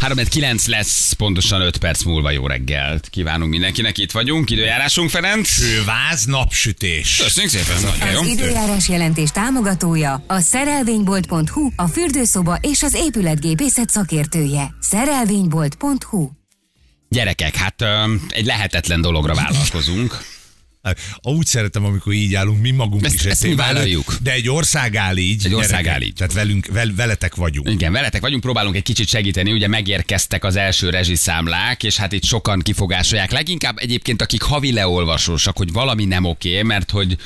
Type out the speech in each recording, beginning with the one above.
3-9 lesz, pontosan 5 perc múlva jó reggelt. Kívánunk mindenkinek, itt vagyunk. Időjárásunk, Ferenc. Hőváz, napsütés. Köszönjük szépen, nagyon Az jó. időjárás jelentés támogatója a szerelvénybolt.hu, a fürdőszoba és az épületgépészet szakértője. Szerelvénybolt.hu Gyerekek, hát egy lehetetlen dologra vállalkozunk. Hát, Úgy szeretem, amikor így állunk, mi magunk Ezt- is. ezt mi vállaljuk. De egy ország áll így. Egy ország áll így. Tehát velünk, vel, veletek vagyunk. Igen, veletek vagyunk, próbálunk egy kicsit segíteni, ugye megérkeztek az első rezsiszámlák, és hát itt sokan kifogásolják. Leginkább egyébként, akik havi leolvasósak, hogy valami nem oké, mert hogy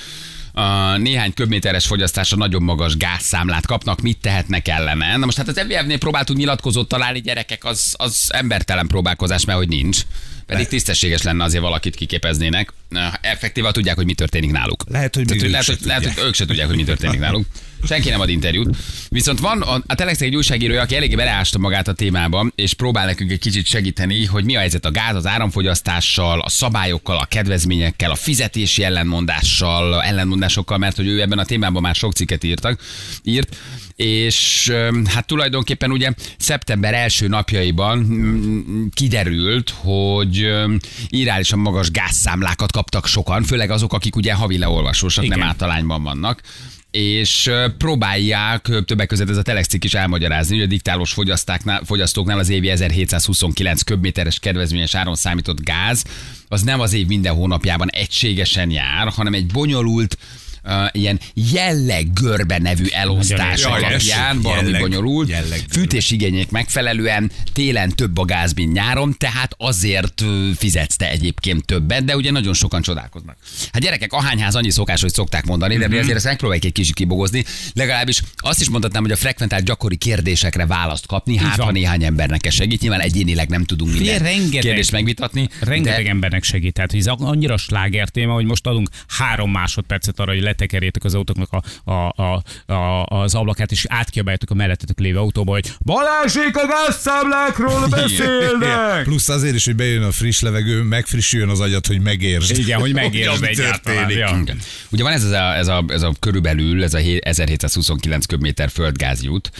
a néhány köbméteres fogyasztásra nagyon magas gázszámlát kapnak, mit tehetnek ellene. Na most hát az MVF-nél próbáltunk nyilatkozót találni, gyerekek, az, az embertelen próbálkozás, mert hogy nincs. Pedig tisztességes lenne azért valakit kiképeznének. Na, Effektívan tudják, hogy mi történik náluk. Lehet, hogy ők lehet, hogy, lehet, hogy ők se tudják, hogy mi történik náluk. Senki nem ad interjút. Viszont van a, a Telex egy újságírója, aki eléggé beleásta magát a témába, és próbál nekünk egy kicsit segíteni, hogy mi a helyzet a gáz, az áramfogyasztással, a szabályokkal, a kedvezményekkel, a fizetési ellenmondással, ellenmondásokkal, mert hogy ő ebben a témában már sok cikket írtak, írt, és hát tulajdonképpen ugye szeptember első napjaiban mm, kiderült, hogy öm, irreálisan magas gázszámlákat kaptak sokan, főleg azok, akik ugye havi leolvasósak, nem Igen. általányban vannak és próbálják többek között ez a Telex cikk is elmagyarázni, hogy a diktálós fogyasztáknál, fogyasztóknál az évi 1729 köbméteres kedvezményes áron számított gáz, az nem az év minden hónapjában egységesen jár, hanem egy bonyolult Uh, ilyen jelleggörbe nevű elosztás Jaj, alapján, valami jelleg- bonyolult, jelleggörbe. fűtésigények megfelelően télen több a gáz, mint nyáron, tehát azért fizetsz te egyébként többet, de ugye nagyon sokan csodálkoznak. Hát gyerekek, ahány ház annyi szokás, hogy szokták mondani, de mi azért ezt megpróbáljuk egy kicsit kibogozni. Legalábbis azt is mondhatnám, hogy a frekventált gyakori kérdésekre választ kapni, hát ha néhány embernek ez segít. Nyilván egyénileg nem tudunk minden rengeteg- kérdést megvitatni. Rengeteg de embernek segít. Tehát, hogy ez annyira sláger téma, hogy most adunk három másodpercet arra, hogy letekerjétek az autóknak a, a, a, a, az ablakát, és átkiabáljátok a mellettetek lévő autóba, hogy Balázsék a gázszámlákról beszélnek! Plusz azért is, hogy bejön a friss levegő, megfrissüljön az agyat, hogy megértsd. Igen, hogy megértsd egyáltalán, ja. Ugye van ez a, ez a, ez a körülbelül, ez a hé- 1729 köbméter földgázjút,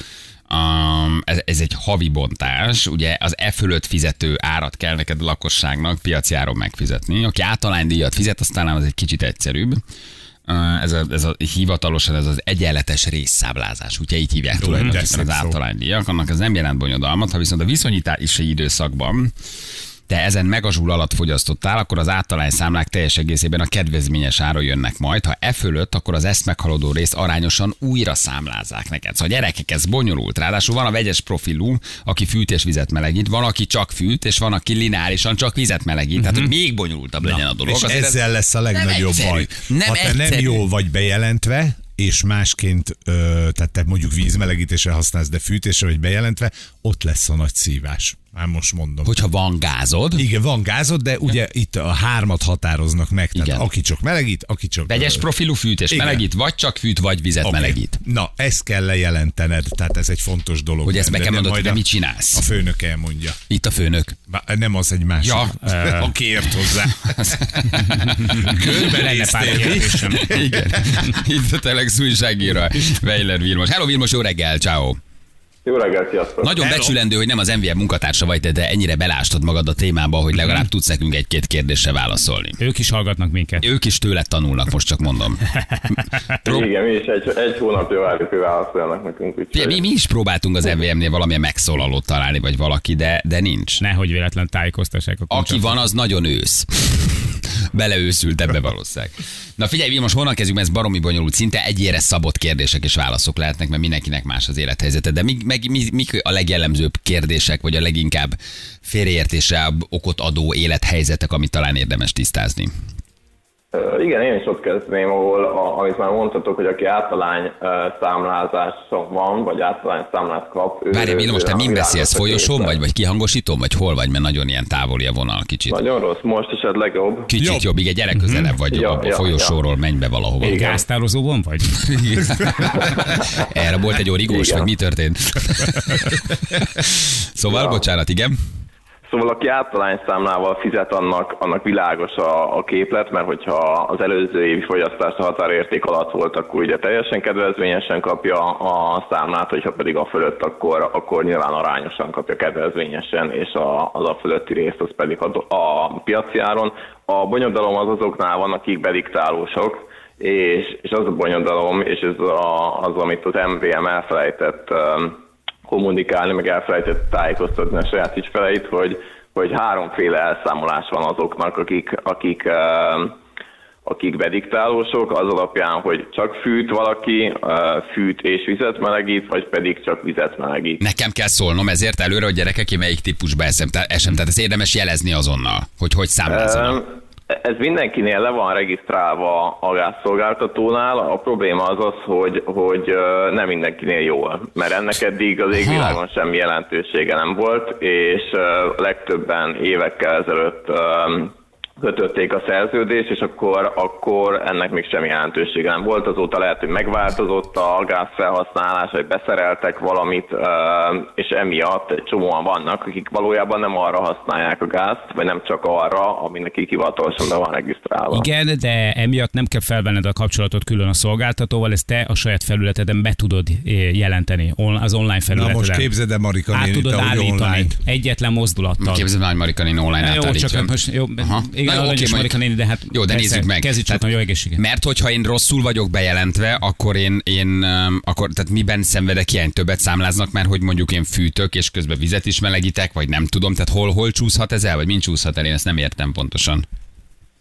Um, ez, ez egy havi bontás, ugye az e fölött fizető árat kell neked a lakosságnak piaci áron megfizetni. Aki általánydíjat fizet, aztán az egy kicsit egyszerűbb. Ez a, ez a hivatalosan ez az egyenletes részszáblázás, ugye így hívják tulajdonképpen szép az általánydíjak, annak ez nem jelent bonyodalmat, ha viszont a viszonyítási időszakban te ezen megazsul alatt fogyasztottál, akkor az általány számlák teljes egészében a kedvezményes ára jönnek majd. Ha e fölött, akkor az ezt meghaladó részt arányosan újra számlázák neked. Szóval gyerekek, ez bonyolult. Ráadásul van a vegyes profilú, aki fűt és vizet melegít, van, aki csak fűt, és van, aki lineárisan csak vizet melegít. Tehát, hogy még bonyolultabb legyen a dolog. És Azért ez- ezzel lesz a legnagyobb egyszerű. baj. Nem ha te nem jól vagy bejelentve, és másként, ö, tehát te mondjuk vízmelegítésre használsz, de fűtésre vagy bejelentve, ott lesz a nagy szívás. Már most mondom. Hogyha van gázod, Igen, van gázod, de ugye itt a hármat határoznak meg. Tehát Igen. aki csak melegít, aki csak... vegyes profilú fűt és Igen. melegít, vagy csak fűt, vagy vizet oké. melegít. Na, ezt kell lejelentened, tehát ez egy fontos dolog. Hogy ezt De be kell mondod, a- mit csinálsz. A főnök elmondja. Itt a főnök. Nem az egy másik. Ja. Aki ért hozzá. Lenne pár Körbenéztél. kérdésem. Igen. Itt a Telex újságíró, Weiler Vilmos. Hello Vilmos, jó reggel, ciao. Jó reggelt, sziasztok! Nagyon Hello. becsülendő, hogy nem az MVM munkatársa vagy, te, de ennyire belástad magad a témába, hogy legalább tudsz nekünk egy-két kérdésre válaszolni. Ők is hallgatnak minket. Ők is tőled tanulnak, most csak mondom. Prób- Igen, mi is egy, egy hónapja várjuk, hogy válaszoljanak nekünk. Úgyhogy mi, mi is próbáltunk az MVM-nél valamilyen megszólalót találni, vagy valaki, de, de nincs. Nehogy véletlen tájékoztassák Aki van, az nagyon ősz. Beleőszült ebbe valószínűleg. Na figyelj, Vilmos, honnan kezdjük, mert ez baromi bonyolult. Szinte egyére szabott kérdések és válaszok lehetnek, mert mindenkinek más az élethelyzete. De mi, meg, mi, mik a legjellemzőbb kérdések, vagy a leginkább félreértésre okot adó élethelyzetek, amit talán érdemes tisztázni? Igen, én is ott kezdném, ahol, a, amit már mondhatok, hogy aki általány számlázáson van, vagy általány számlát kap. Várj, ő- Vilmos, ő te a min beszélsz? Folyosón vagy, vagy kihangosítón, vagy hol vagy, mert nagyon ilyen távoli a vonal kicsit. Nagyon rossz, most esetleg jobb. Kicsit jobb, jobb igen, gyere közelebb vagy Ja, a, a ja, folyosóról, menj be valahova. Egy gáztározóban vagy? Erre volt egy origós, Igen. vagy mi történt? szóval, Ja. bocsánat, igen. Szóval aki általányszámlával fizet, annak, annak világos a, a képlet, mert hogyha az előző évi fogyasztás a határérték alatt volt, akkor ugye teljesen kedvezményesen kapja a számlát, hogyha pedig a fölött, akkor, akkor nyilván arányosan kapja kedvezményesen, és a, az a fölötti részt az pedig a, a piaci áron. A bonyodalom az azoknál van, akik bediktálósok, és, és az a bonyodalom, és ez a, az, amit az MVM elfelejtett um, kommunikálni, meg elfelejtett tájékoztatni a saját ügyfeleit, hogy, hogy háromféle elszámolás van azoknak, akik, akik, um, akik bediktálósok, az alapján, hogy csak fűt valaki, uh, fűt és vizet melegít, vagy pedig csak vizet melegít. Nekem kell szólnom ezért előre, hogy gyerekek, melyik típusba eszem. esem. Tehát ez érdemes jelezni azonnal, hogy hogy számlázzanak. Ez mindenkinél le van regisztrálva a gázszolgáltatónál. A probléma az az, hogy, hogy nem mindenkinél jól, mert ennek eddig az égvilágon semmi jelentősége nem volt, és legtöbben évekkel ezelőtt kötötték a szerződést, és akkor, akkor ennek még semmi jelentősége nem volt. Azóta lehet, hogy megváltozott a gázfelhasználás, hogy beszereltek valamit, és emiatt egy csomóan vannak, akik valójában nem arra használják a gázt, vagy nem csak arra, ami neki hivatalosan be van regisztrálva. Igen, de emiatt nem kell felvenned a kapcsolatot külön a szolgáltatóval, ezt te a saját felületeden be tudod jelenteni az online felületeden. Na most képzeld el Marika Át tudod állítani online. egyetlen mozdulattal. Képzeld el, hogy Marika online jó, csak most, jó, Aha igen, Na, oké, Marika néni, de hát jó, de nézzük meg. Kezdjük csak jó egészséget. Mert hogyha én rosszul vagyok bejelentve, akkor én, én akkor, tehát miben szenvedek ilyen többet számláznak, mert hogy mondjuk én fűtök, és közben vizet is melegítek, vagy nem tudom, tehát hol, hol csúszhat ez el, vagy mind csúszhat el, én ezt nem értem pontosan.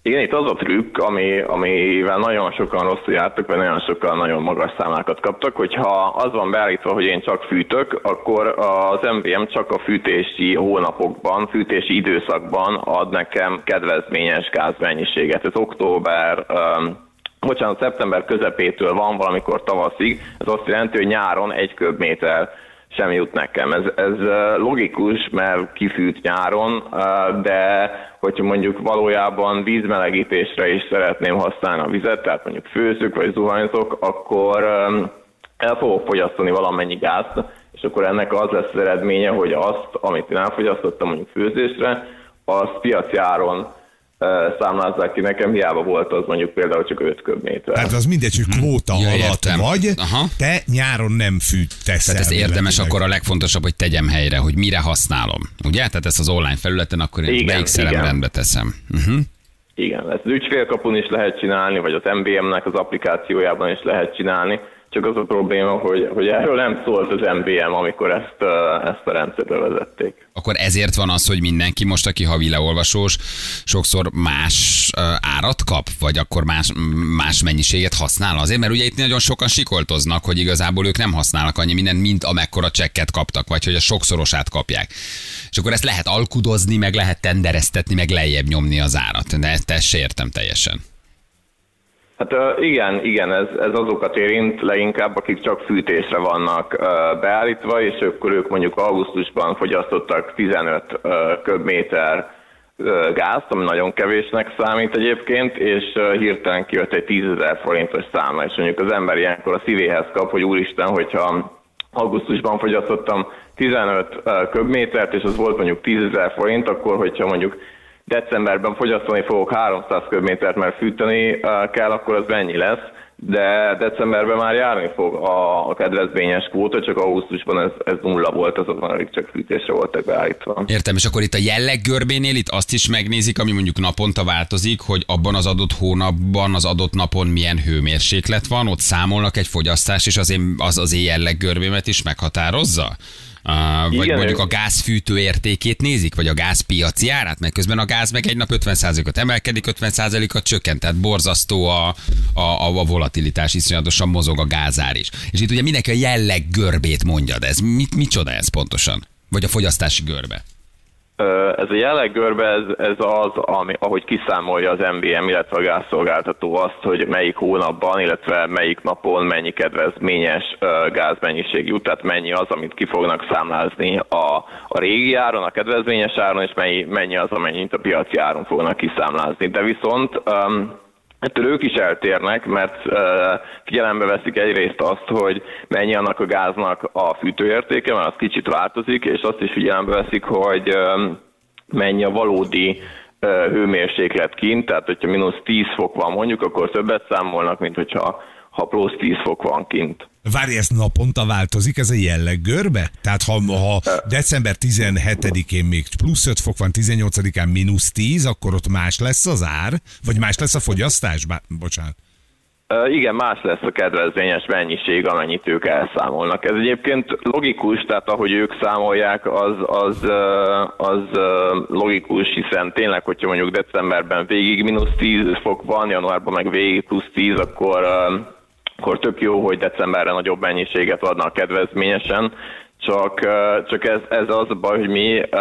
Igen, itt az a trükk, ami, amivel nagyon sokan rosszul jártak, vagy nagyon sokan nagyon magas számlákat kaptak, hogyha az van beállítva, hogy én csak fűtök, akkor az MVM csak a fűtési hónapokban, fűtési időszakban ad nekem kedvezményes gázmennyiséget. Ez október, um, bocsánat, szeptember közepétől van valamikor tavaszig, ez azt jelenti, hogy nyáron egy köbméter sem jut nekem. Ez, ez logikus, mert kifűt nyáron, de hogyha mondjuk valójában vízmelegítésre is szeretném használni a vizet, tehát mondjuk főzök vagy zuhanyzok, akkor el fogok fogyasztani valamennyi gázt, és akkor ennek az lesz az eredménye, hogy azt, amit én elfogyasztottam mondjuk főzésre, azt piaci áron számlázzák ki nekem, hiába volt az mondjuk például csak 5 köbméter. Tehát az mindegy, hogy kvóta ja, alatt értem. vagy, Aha. te nyáron nem fűtesz Tehát ez érdemes akkor a legfontosabb, hogy tegyem helyre, hogy mire használom. Ugye? Tehát ezt az online felületen akkor én beixelem, rendbe teszem. Uh-huh. Igen, ezt az ügyfélkapun is lehet csinálni, vagy az MBM-nek az applikációjában is lehet csinálni csak az a probléma, hogy, hogy erről nem szólt az MBM, amikor ezt, ezt a rendszert vezették. Akkor ezért van az, hogy mindenki most, aki havi leolvasós, sokszor más árat kap, vagy akkor más, más mennyiséget használ azért, mert ugye itt nagyon sokan sikoltoznak, hogy igazából ők nem használnak annyi mindent, mint amekkora csekket kaptak, vagy hogy a sokszorosát kapják. És akkor ezt lehet alkudozni, meg lehet tendereztetni, meg lejjebb nyomni az árat. De ezt értem teljesen. Hát igen, igen, ez, ez azokat érint leginkább, akik csak fűtésre vannak beállítva, és akkor ők mondjuk augusztusban fogyasztottak 15 köbméter gázt, ami nagyon kevésnek számít egyébként, és hirtelen kijött egy 10 ezer forintos számla, és mondjuk az ember ilyenkor a szívéhez kap, hogy úristen, hogyha augusztusban fogyasztottam 15 köbmétert, és az volt mondjuk 10 ezer forint, akkor hogyha mondjuk decemberben fogyasztani fogok 300 köbmétert, mert fűteni kell, akkor az mennyi lesz, de decemberben már járni fog a, kedvezményes kvóta, csak augusztusban ez, ez nulla volt, azokban, csak fűtésre voltak beállítva. Értem, és akkor itt a jelleg görbénél itt azt is megnézik, ami mondjuk naponta változik, hogy abban az adott hónapban, az adott napon milyen hőmérséklet van, ott számolnak egy fogyasztás, és az én, az, az én jelleg görbémet is meghatározza? Vagy Igen, mondjuk a gázfűtő értékét nézik, vagy a gázpiaci árát, mert közben a gáz meg egy nap 50%-ot emelkedik, 50%-ot csökkent, tehát borzasztó a, a, a volatilitás, iszonyatosan mozog a gázár is. És itt ugye mindenki a jelleg görbét mondja, de ez mit, micsoda ez pontosan? Vagy a fogyasztási görbe? Ez a jelleggörbe, ez, ez az, ami, ahogy kiszámolja az MBM, illetve a gázszolgáltató azt, hogy melyik hónapban, illetve melyik napon mennyi kedvezményes gázmennyiség jut, tehát mennyi az, amit ki fognak számlázni a, a régi áron, a kedvezményes áron, és mennyi, mennyi az, amennyit a piaci áron fognak kiszámlázni. De viszont um, Ettől ők is eltérnek, mert figyelembe veszik egyrészt azt, hogy mennyi annak a gáznak a fűtőértéke, mert az kicsit változik, és azt is figyelembe veszik, hogy mennyi a valódi hőmérséklet kint, tehát hogyha mínusz 10 fok van mondjuk, akkor többet számolnak, mint hogyha ha plusz 10 fok van kint. Várj, ez naponta változik, ez a jelleggörbe? Tehát ha, ha december 17-én még plusz 5 fok van, 18-án mínusz 10, akkor ott más lesz az ár? Vagy más lesz a fogyasztás? Bá, bocsánat. Igen, más lesz a kedvezményes mennyiség, amennyit ők elszámolnak. Ez egyébként logikus, tehát ahogy ők számolják, az, az, az logikus, hiszen tényleg, hogyha mondjuk decemberben végig mínusz 10 fok van, januárban meg végig plusz 10, akkor, akkor tök jó, hogy decemberre nagyobb mennyiséget adnak kedvezményesen, csak, csak ez, ez az a baj, hogy mi ö,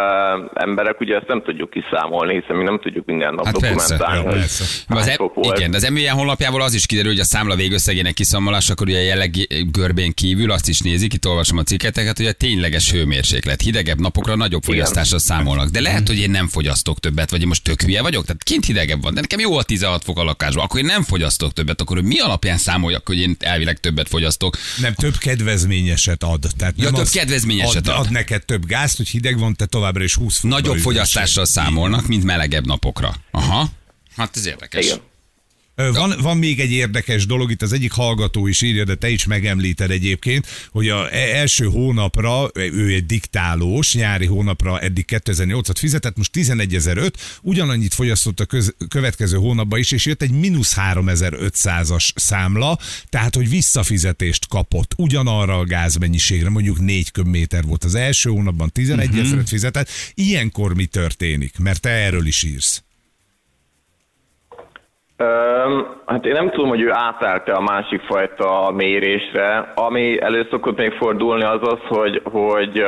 emberek ugye ezt nem tudjuk kiszámolni, hiszen mi nem tudjuk minden nap Hát persze, dokumentálni. jó, hogy persze. Az e- volt. igen, de az MVN honlapjából az is kiderül, hogy a számla végösszegének kiszámolása, akkor ugye a jelleg görbén kívül azt is nézik, itt olvasom a cikketeket, hogy a tényleges hőmérséklet. Hidegebb napokra nagyobb fogyasztásra számolnak. De lehet, hogy én nem fogyasztok többet, vagy én most tök hülye vagyok, tehát kint hidegebb van, de nekem jó a 16 fok a lakásban, akkor én nem fogyasztok többet, akkor mi alapján számoljak, hogy én elvileg többet fogyasztok? Nem, több kedvezményeset ad. Tehát Ja, nem több az- kedvezményeset ad. ad. neked több gázt, hogy hideg van, te továbbra is 20 fokba Nagyobb ültessél. fogyasztással számolnak, mint melegebb napokra. Aha. Hát ez érdekes. Igen. Van, van még egy érdekes dolog, itt az egyik hallgató is írja, de te is megemlíted egyébként, hogy a e- első hónapra, ő egy diktálós, nyári hónapra eddig 2008-at fizetett, most 11.005, ugyanannyit fogyasztott a köz, következő hónapban is, és jött egy mínusz 3500-as számla, tehát hogy visszafizetést kapott ugyanarra a gázmennyiségre, mondjuk 4 köbméter volt az első hónapban, 11.005 fizetett. Ilyenkor mi történik? Mert te erről is írsz. Hát én nem tudom, hogy ő átállt a másik fajta mérésre. Ami elő szokott még fordulni az az, hogy, hogy,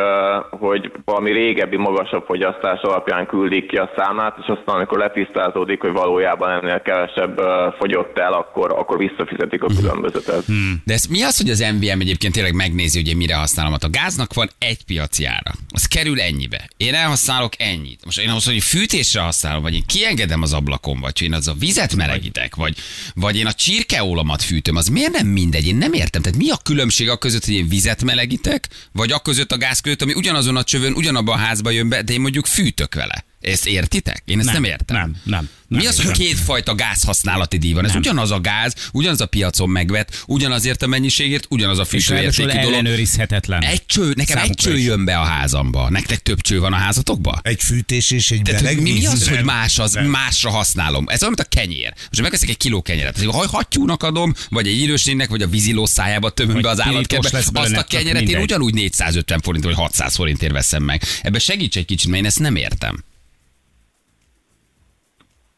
hogy valami régebbi magasabb fogyasztás alapján küldik ki a számlát, és aztán amikor letisztázódik, hogy valójában ennél kevesebb fogyott el, akkor, akkor visszafizetik a különbözetet. De ez mi az, hogy az MVM egyébként tényleg megnézi, hogy én mire használom? Hát a gáznak van egy piaci ára. Az kerül ennyibe. Én elhasználok ennyit. Most én ahhoz, hogy fűtésre használom, vagy én kiengedem az ablakon, vagy én az a vizet melegítek, vagy, vagy én a csirkeólomat fűtöm, az miért nem mindegy? Én nem értem. Tehát mi a különbség a között, hogy én vizet melegítek, vagy a között a gáz között, ami ugyanazon a csövön, ugyanabban a házba jön be, de én mondjuk fűtök vele. Ezt értitek? Én ezt nem, nem értem. Nem, nem. Mi nem az, hogy kétfajta gázhasználati díj van? Ez Nem. ugyanaz a gáz, ugyanaz a piacon megvet, ugyanazért a mennyiségért, ugyanaz a ráadásul értékű dolog. ellenőrizhetetlen. Egy cső, nekem egy cső is. jön be a házamba. Nektek több cső van a házatokba? Egy fűtés és egy Tehát, hogy mi, mi az, hogy más az, Nem. másra használom? Ez olyan, mint a kenyér. Most megveszek egy kiló kenyeret, ha hattyúnak adom, vagy egy idősnének, vagy a víziló szájába tömöm be az állatkertbe, azt a kenyeret én ugyanúgy 450 forint vagy 600 forintért veszem meg. Ebbe segíts egy kicsit, mert én ezt nem értem.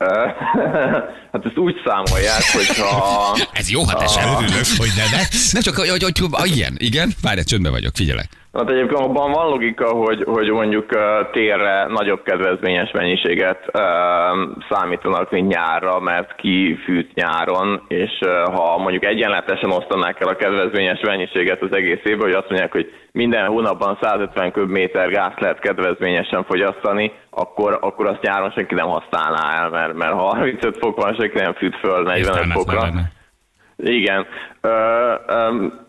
Ö, hát ezt úgy számolják, hogyha... Ez jó, hát sem. Örülök, hogy ne Nem csak, hogy, hogy, hogy, hogy igen, igen, várj, csöndben vagyok, figyelek. Hát egyébként abban van logika, hogy, hogy mondjuk ö, térre nagyobb kedvezményes mennyiséget ö, számítanak, mint nyárra, mert ki fűt nyáron, és ö, ha mondjuk egyenletesen osztanák el a kedvezményes mennyiséget az egész évben, hogy azt mondják, hogy minden hónapban 150 köbméter gáz lehet kedvezményesen fogyasztani, akkor, akkor azt nyáron senki nem használná el, mert, mert ha 35 fok van, senki nem fűt föl 45 Értelmetlen fokra. Igen.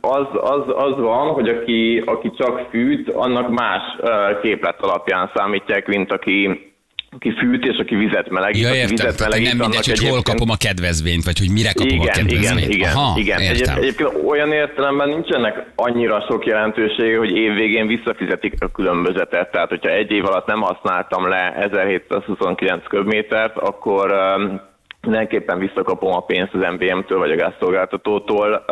Az, az, az van, hogy aki, aki csak fűt, annak más képlet alapján számítják, mint aki, aki fűt és aki vizet melegít. Ja, értem. vizet hogy nem mindegy, hogy hol egyébként- kapom a kedvezményt, vagy hogy mire kapom a igen, igen, kedvezményt. igen, Aha, igen. Egy, értem. egyébként olyan értelemben nincsenek annyira sok jelentősége, hogy évvégén visszafizetik a különbözetet. Tehát, hogyha egy év alatt nem használtam le 1729 köbmétert, akkor mindenképpen visszakapom a pénzt az MVM-től vagy a gázszolgáltatótól,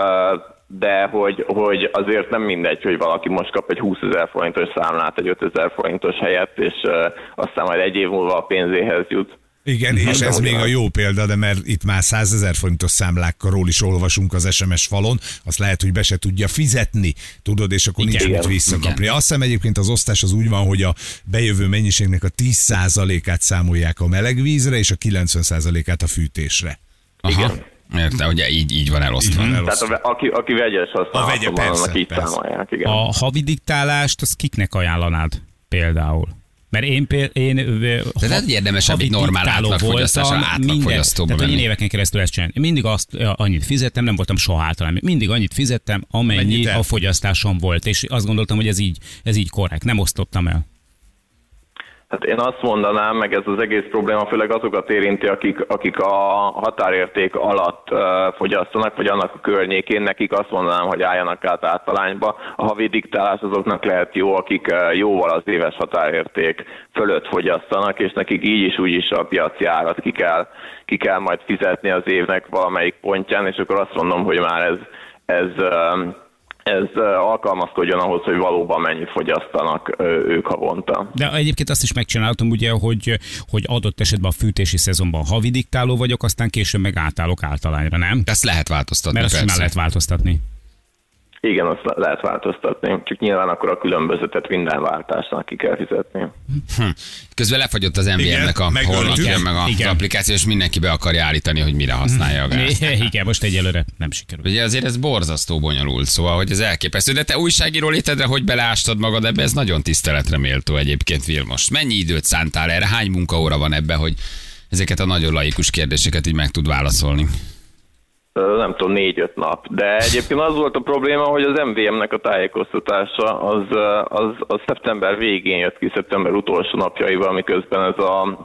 de hogy, hogy azért nem mindegy, hogy valaki most kap egy 20 ezer forintos számlát egy 5 ezer forintos helyett, és aztán majd egy év múlva a pénzéhez jut. Igen, és ez még a jó példa, de mert itt már 100 ezer forintos számlákról is olvasunk az SMS falon, azt lehet, hogy be se tudja fizetni, tudod, és akkor nincs Igen. mit visszakapni. Igen. Azt hiszem egyébként az osztás az úgy van, hogy a bejövő mennyiségnek a 10%-át számolják a melegvízre, és a 90%-át a fűtésre. Aha. Értem, ugye így, így van elosztva. Így van Tehát elosztva. a, ve- aki, aki vegyes A vegye, persze, annak így persze. számolják. Igen. A havi diktálást, az kiknek ajánlanád például? Mert én, én ö, De lehet, hogy érdemesebb havi egy normál átlagfogyasztásra, voltam, átlagfogyasztóba Tehát, én éveken keresztül ezt csinálni. Mindig azt annyit fizettem, nem voltam soha általán. Mindig annyit fizettem, amennyi a fogyasztásom volt. És azt gondoltam, hogy ez így, ez így korrekt. Nem osztottam el. Hát én azt mondanám, meg ez az egész probléma főleg azokat érinti, akik, akik a határérték alatt fogyasztanak, vagy annak a környékén, nekik azt mondanám, hogy álljanak át általányba. A havi diktálás azoknak lehet jó, akik jóval az éves határérték fölött fogyasztanak, és nekik így is úgy is a piaci árat ki kell, ki kell majd fizetni az évnek valamelyik pontján, és akkor azt mondom, hogy már ez, ez ez alkalmazkodjon ahhoz, hogy valóban mennyit fogyasztanak ők havonta. De egyébként azt is megcsináltam, ugye, hogy, hogy adott esetben a fűtési szezonban havi diktáló vagyok, aztán később meg átállok általányra, nem? Ezt lehet változtatni. Mert azt persze. már lehet változtatni. Igen, azt le- lehet változtatni. Csak nyilván akkor a különbözőtet minden váltásnak ki kell fizetni. Hm. Közben lefagyott az MVM-nek a honlapja, meg az Igen. applikáció, és mindenki be akarja állítani, hogy mire használja a gázt. Igen, most egyelőre nem sikerült. Ugye azért ez borzasztó bonyolult, szóval, hogy ez elképesztő. De te újságíró létedre, hogy beleástad magad ebbe, ez nagyon tiszteletre méltó egyébként, Vilmos. Mennyi időt szántál erre? Hány munkaóra van ebbe, hogy ezeket a nagyon laikus kérdéseket így meg tud válaszolni? Nem tudom, négy-öt nap. De egyébként az volt a probléma, hogy az MVM-nek a tájékoztatása az, az, az szeptember végén jött ki, szeptember utolsó napjaival, miközben ez a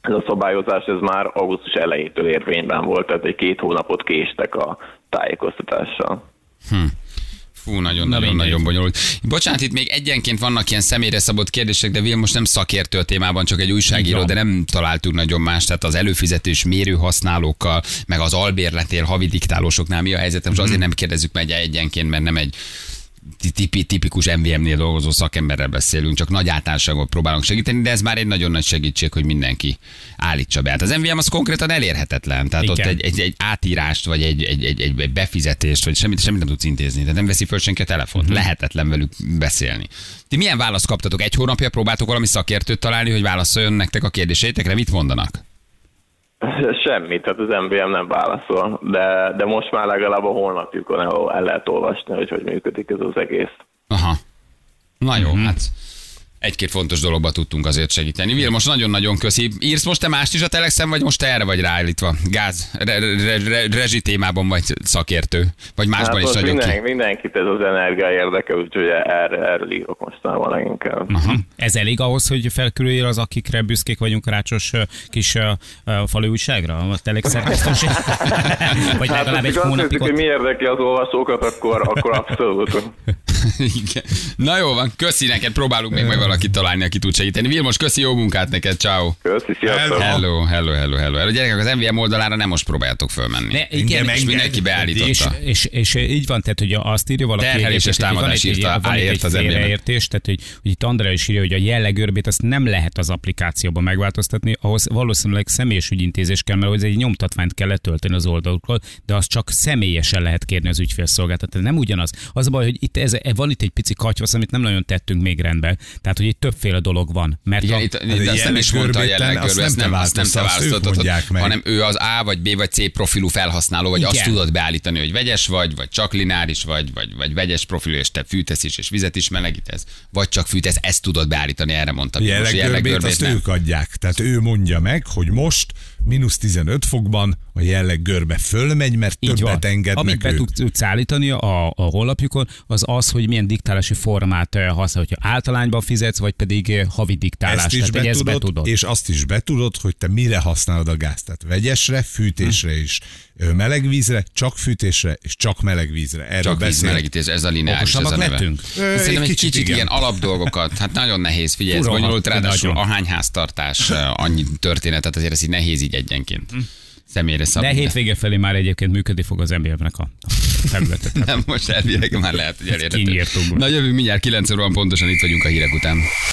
ez a szabályozás ez már augusztus elejétől érvényben volt, tehát egy két hónapot késtek a tájékoztatással. Fú, nagyon-nagyon-nagyon bonyolult. Bocsánat, itt még egyenként vannak ilyen személyre szabott kérdések, de Vilmos nem szakértő a témában, csak egy újságíró, de nem találtuk nagyon más. Tehát az előfizetős mérőhasználókkal, meg az albérletél havi diktálósoknál mi a helyzet? Most azért nem kérdezzük meg egyenként, mert nem egy tipi, tipikus MVM-nél dolgozó szakemberrel beszélünk, csak nagy általánosságban próbálunk segíteni, de ez már egy nagyon nagy segítség, hogy mindenki állítsa be. Hát az MVM az konkrétan elérhetetlen, tehát Igen. ott egy, egy, egy átírást, vagy egy, egy, egy, egy, befizetést, vagy semmit, semmit nem tudsz intézni, tehát nem veszi föl senki a telefont, Mhm. lehetetlen velük beszélni. Ti milyen választ kaptatok? Egy hónapja próbáltok valami szakértőt találni, hogy válaszoljon nektek a kérdéseitekre? Mit mondanak? Semmi, tehát az MVM nem válaszol, de, de most már legalább a honlapjukon el, el lehet olvasni, hogy hogy működik ez az egész. Aha. Na jó, hát egy-két fontos dologba tudtunk azért segíteni. Vilmos, nagyon-nagyon köszi. Írsz most te mást is a Telexen, vagy most te erre vagy ráállítva? Gáz, re, re, re, rezsi témában vagy szakértő? Vagy másban Hát is nagyon minden, ki? mindenkit ez az energia érdekel, úgyhogy erre, erről írok mostanában leginkább. Aha. Ez elég ahhoz, hogy felkülőjél az, akikre büszkék vagyunk rácsos kis ö, falu újságra, a Telex szerkesztőség? Vagy Hát, legalább egy hónapig nézzük, hogy ott... mi érdekli az olvasókat, akkor, akkor abszolút. Igen. Na jó van, köszi neked, próbálunk még majd valakit találni, aki tud segíteni. Vilmos, köszi, jó munkát neked, ciao. Köszi, sziasztok! Hello, hello, hello, hello. hello. Gyerekek, az MVM oldalára nem most próbáljátok fölmenni. Ne, igen, Engem és és mindenki beállította. És, és, és, így van, tehát, hogy azt írja valaki... Terheléses egyébként, hogy támadás írta, van ért az félreértés, tehát, hogy, hogy itt Andrea is írja, hogy a jellegörbét azt nem lehet az applikációban megváltoztatni, ahhoz valószínűleg személyes ügyintézés kell, mert hogy egy nyomtatványt kell letölteni az oldalukról, de azt csak személyesen lehet kérni az ügyfélszolgáltat. Tehát nem ugyanaz. Az a baj, hogy itt ez, van itt egy pici katyvasz, amit nem nagyon tettünk még rendbe. Tehát, hogy itt többféle dolog van. Mert Igen, a, itt, de azt nem is mondta a jelleggörbe, azt ezt nem nem, azt nem te választottad, hanem ő az A vagy B vagy C profilú felhasználó, vagy Igen. azt tudod beállítani, hogy vegyes vagy, vagy csak lineáris vagy, vagy, vagy vegyes profilú, és te fűtesz is, és vizet is melegítesz, vagy csak fűtesz, ezt tudod beállítani, erre mondtam. Jelleggörbét azt nem. ők adják. Tehát ő mondja meg, hogy most mínusz 15 fokban a jelleggörbe fölmegy, mert Így van. többet engednek Amit be ők. tudsz, állítani a, a honlapjukon, az az, hogy milyen diktálási formát eh, használ, hogyha általányban fizetsz, vagy pedig eh, havi diktálás. Ezt is Tehát, hogy ezt betudod, betudod. és azt is betudod, hogy te mire használod a gázt. Tehát vegyesre, fűtésre is, melegvízre, csak fűtésre, és csak melegvízre. Erről Csak beszél. vízmelegítés, ez a lineáris, ez a neve. lettünk? Ö, Szerintem egy egy kicsit kicsit, ilyen alapdolgokat, hát nagyon nehéz, figyelj, ez bonyolult, ráadásul nagyon. ahány háztartás, annyi történetet, azért ez így nehéz így egyenként. Hm. Személyre De szabni. hétvége felé már egyébként működni fog az MBF-nek a felületet. Nem, most elvileg már lehet, hogy elérhető. Na jövő mindjárt 9 óra pontosan itt vagyunk a hírek után.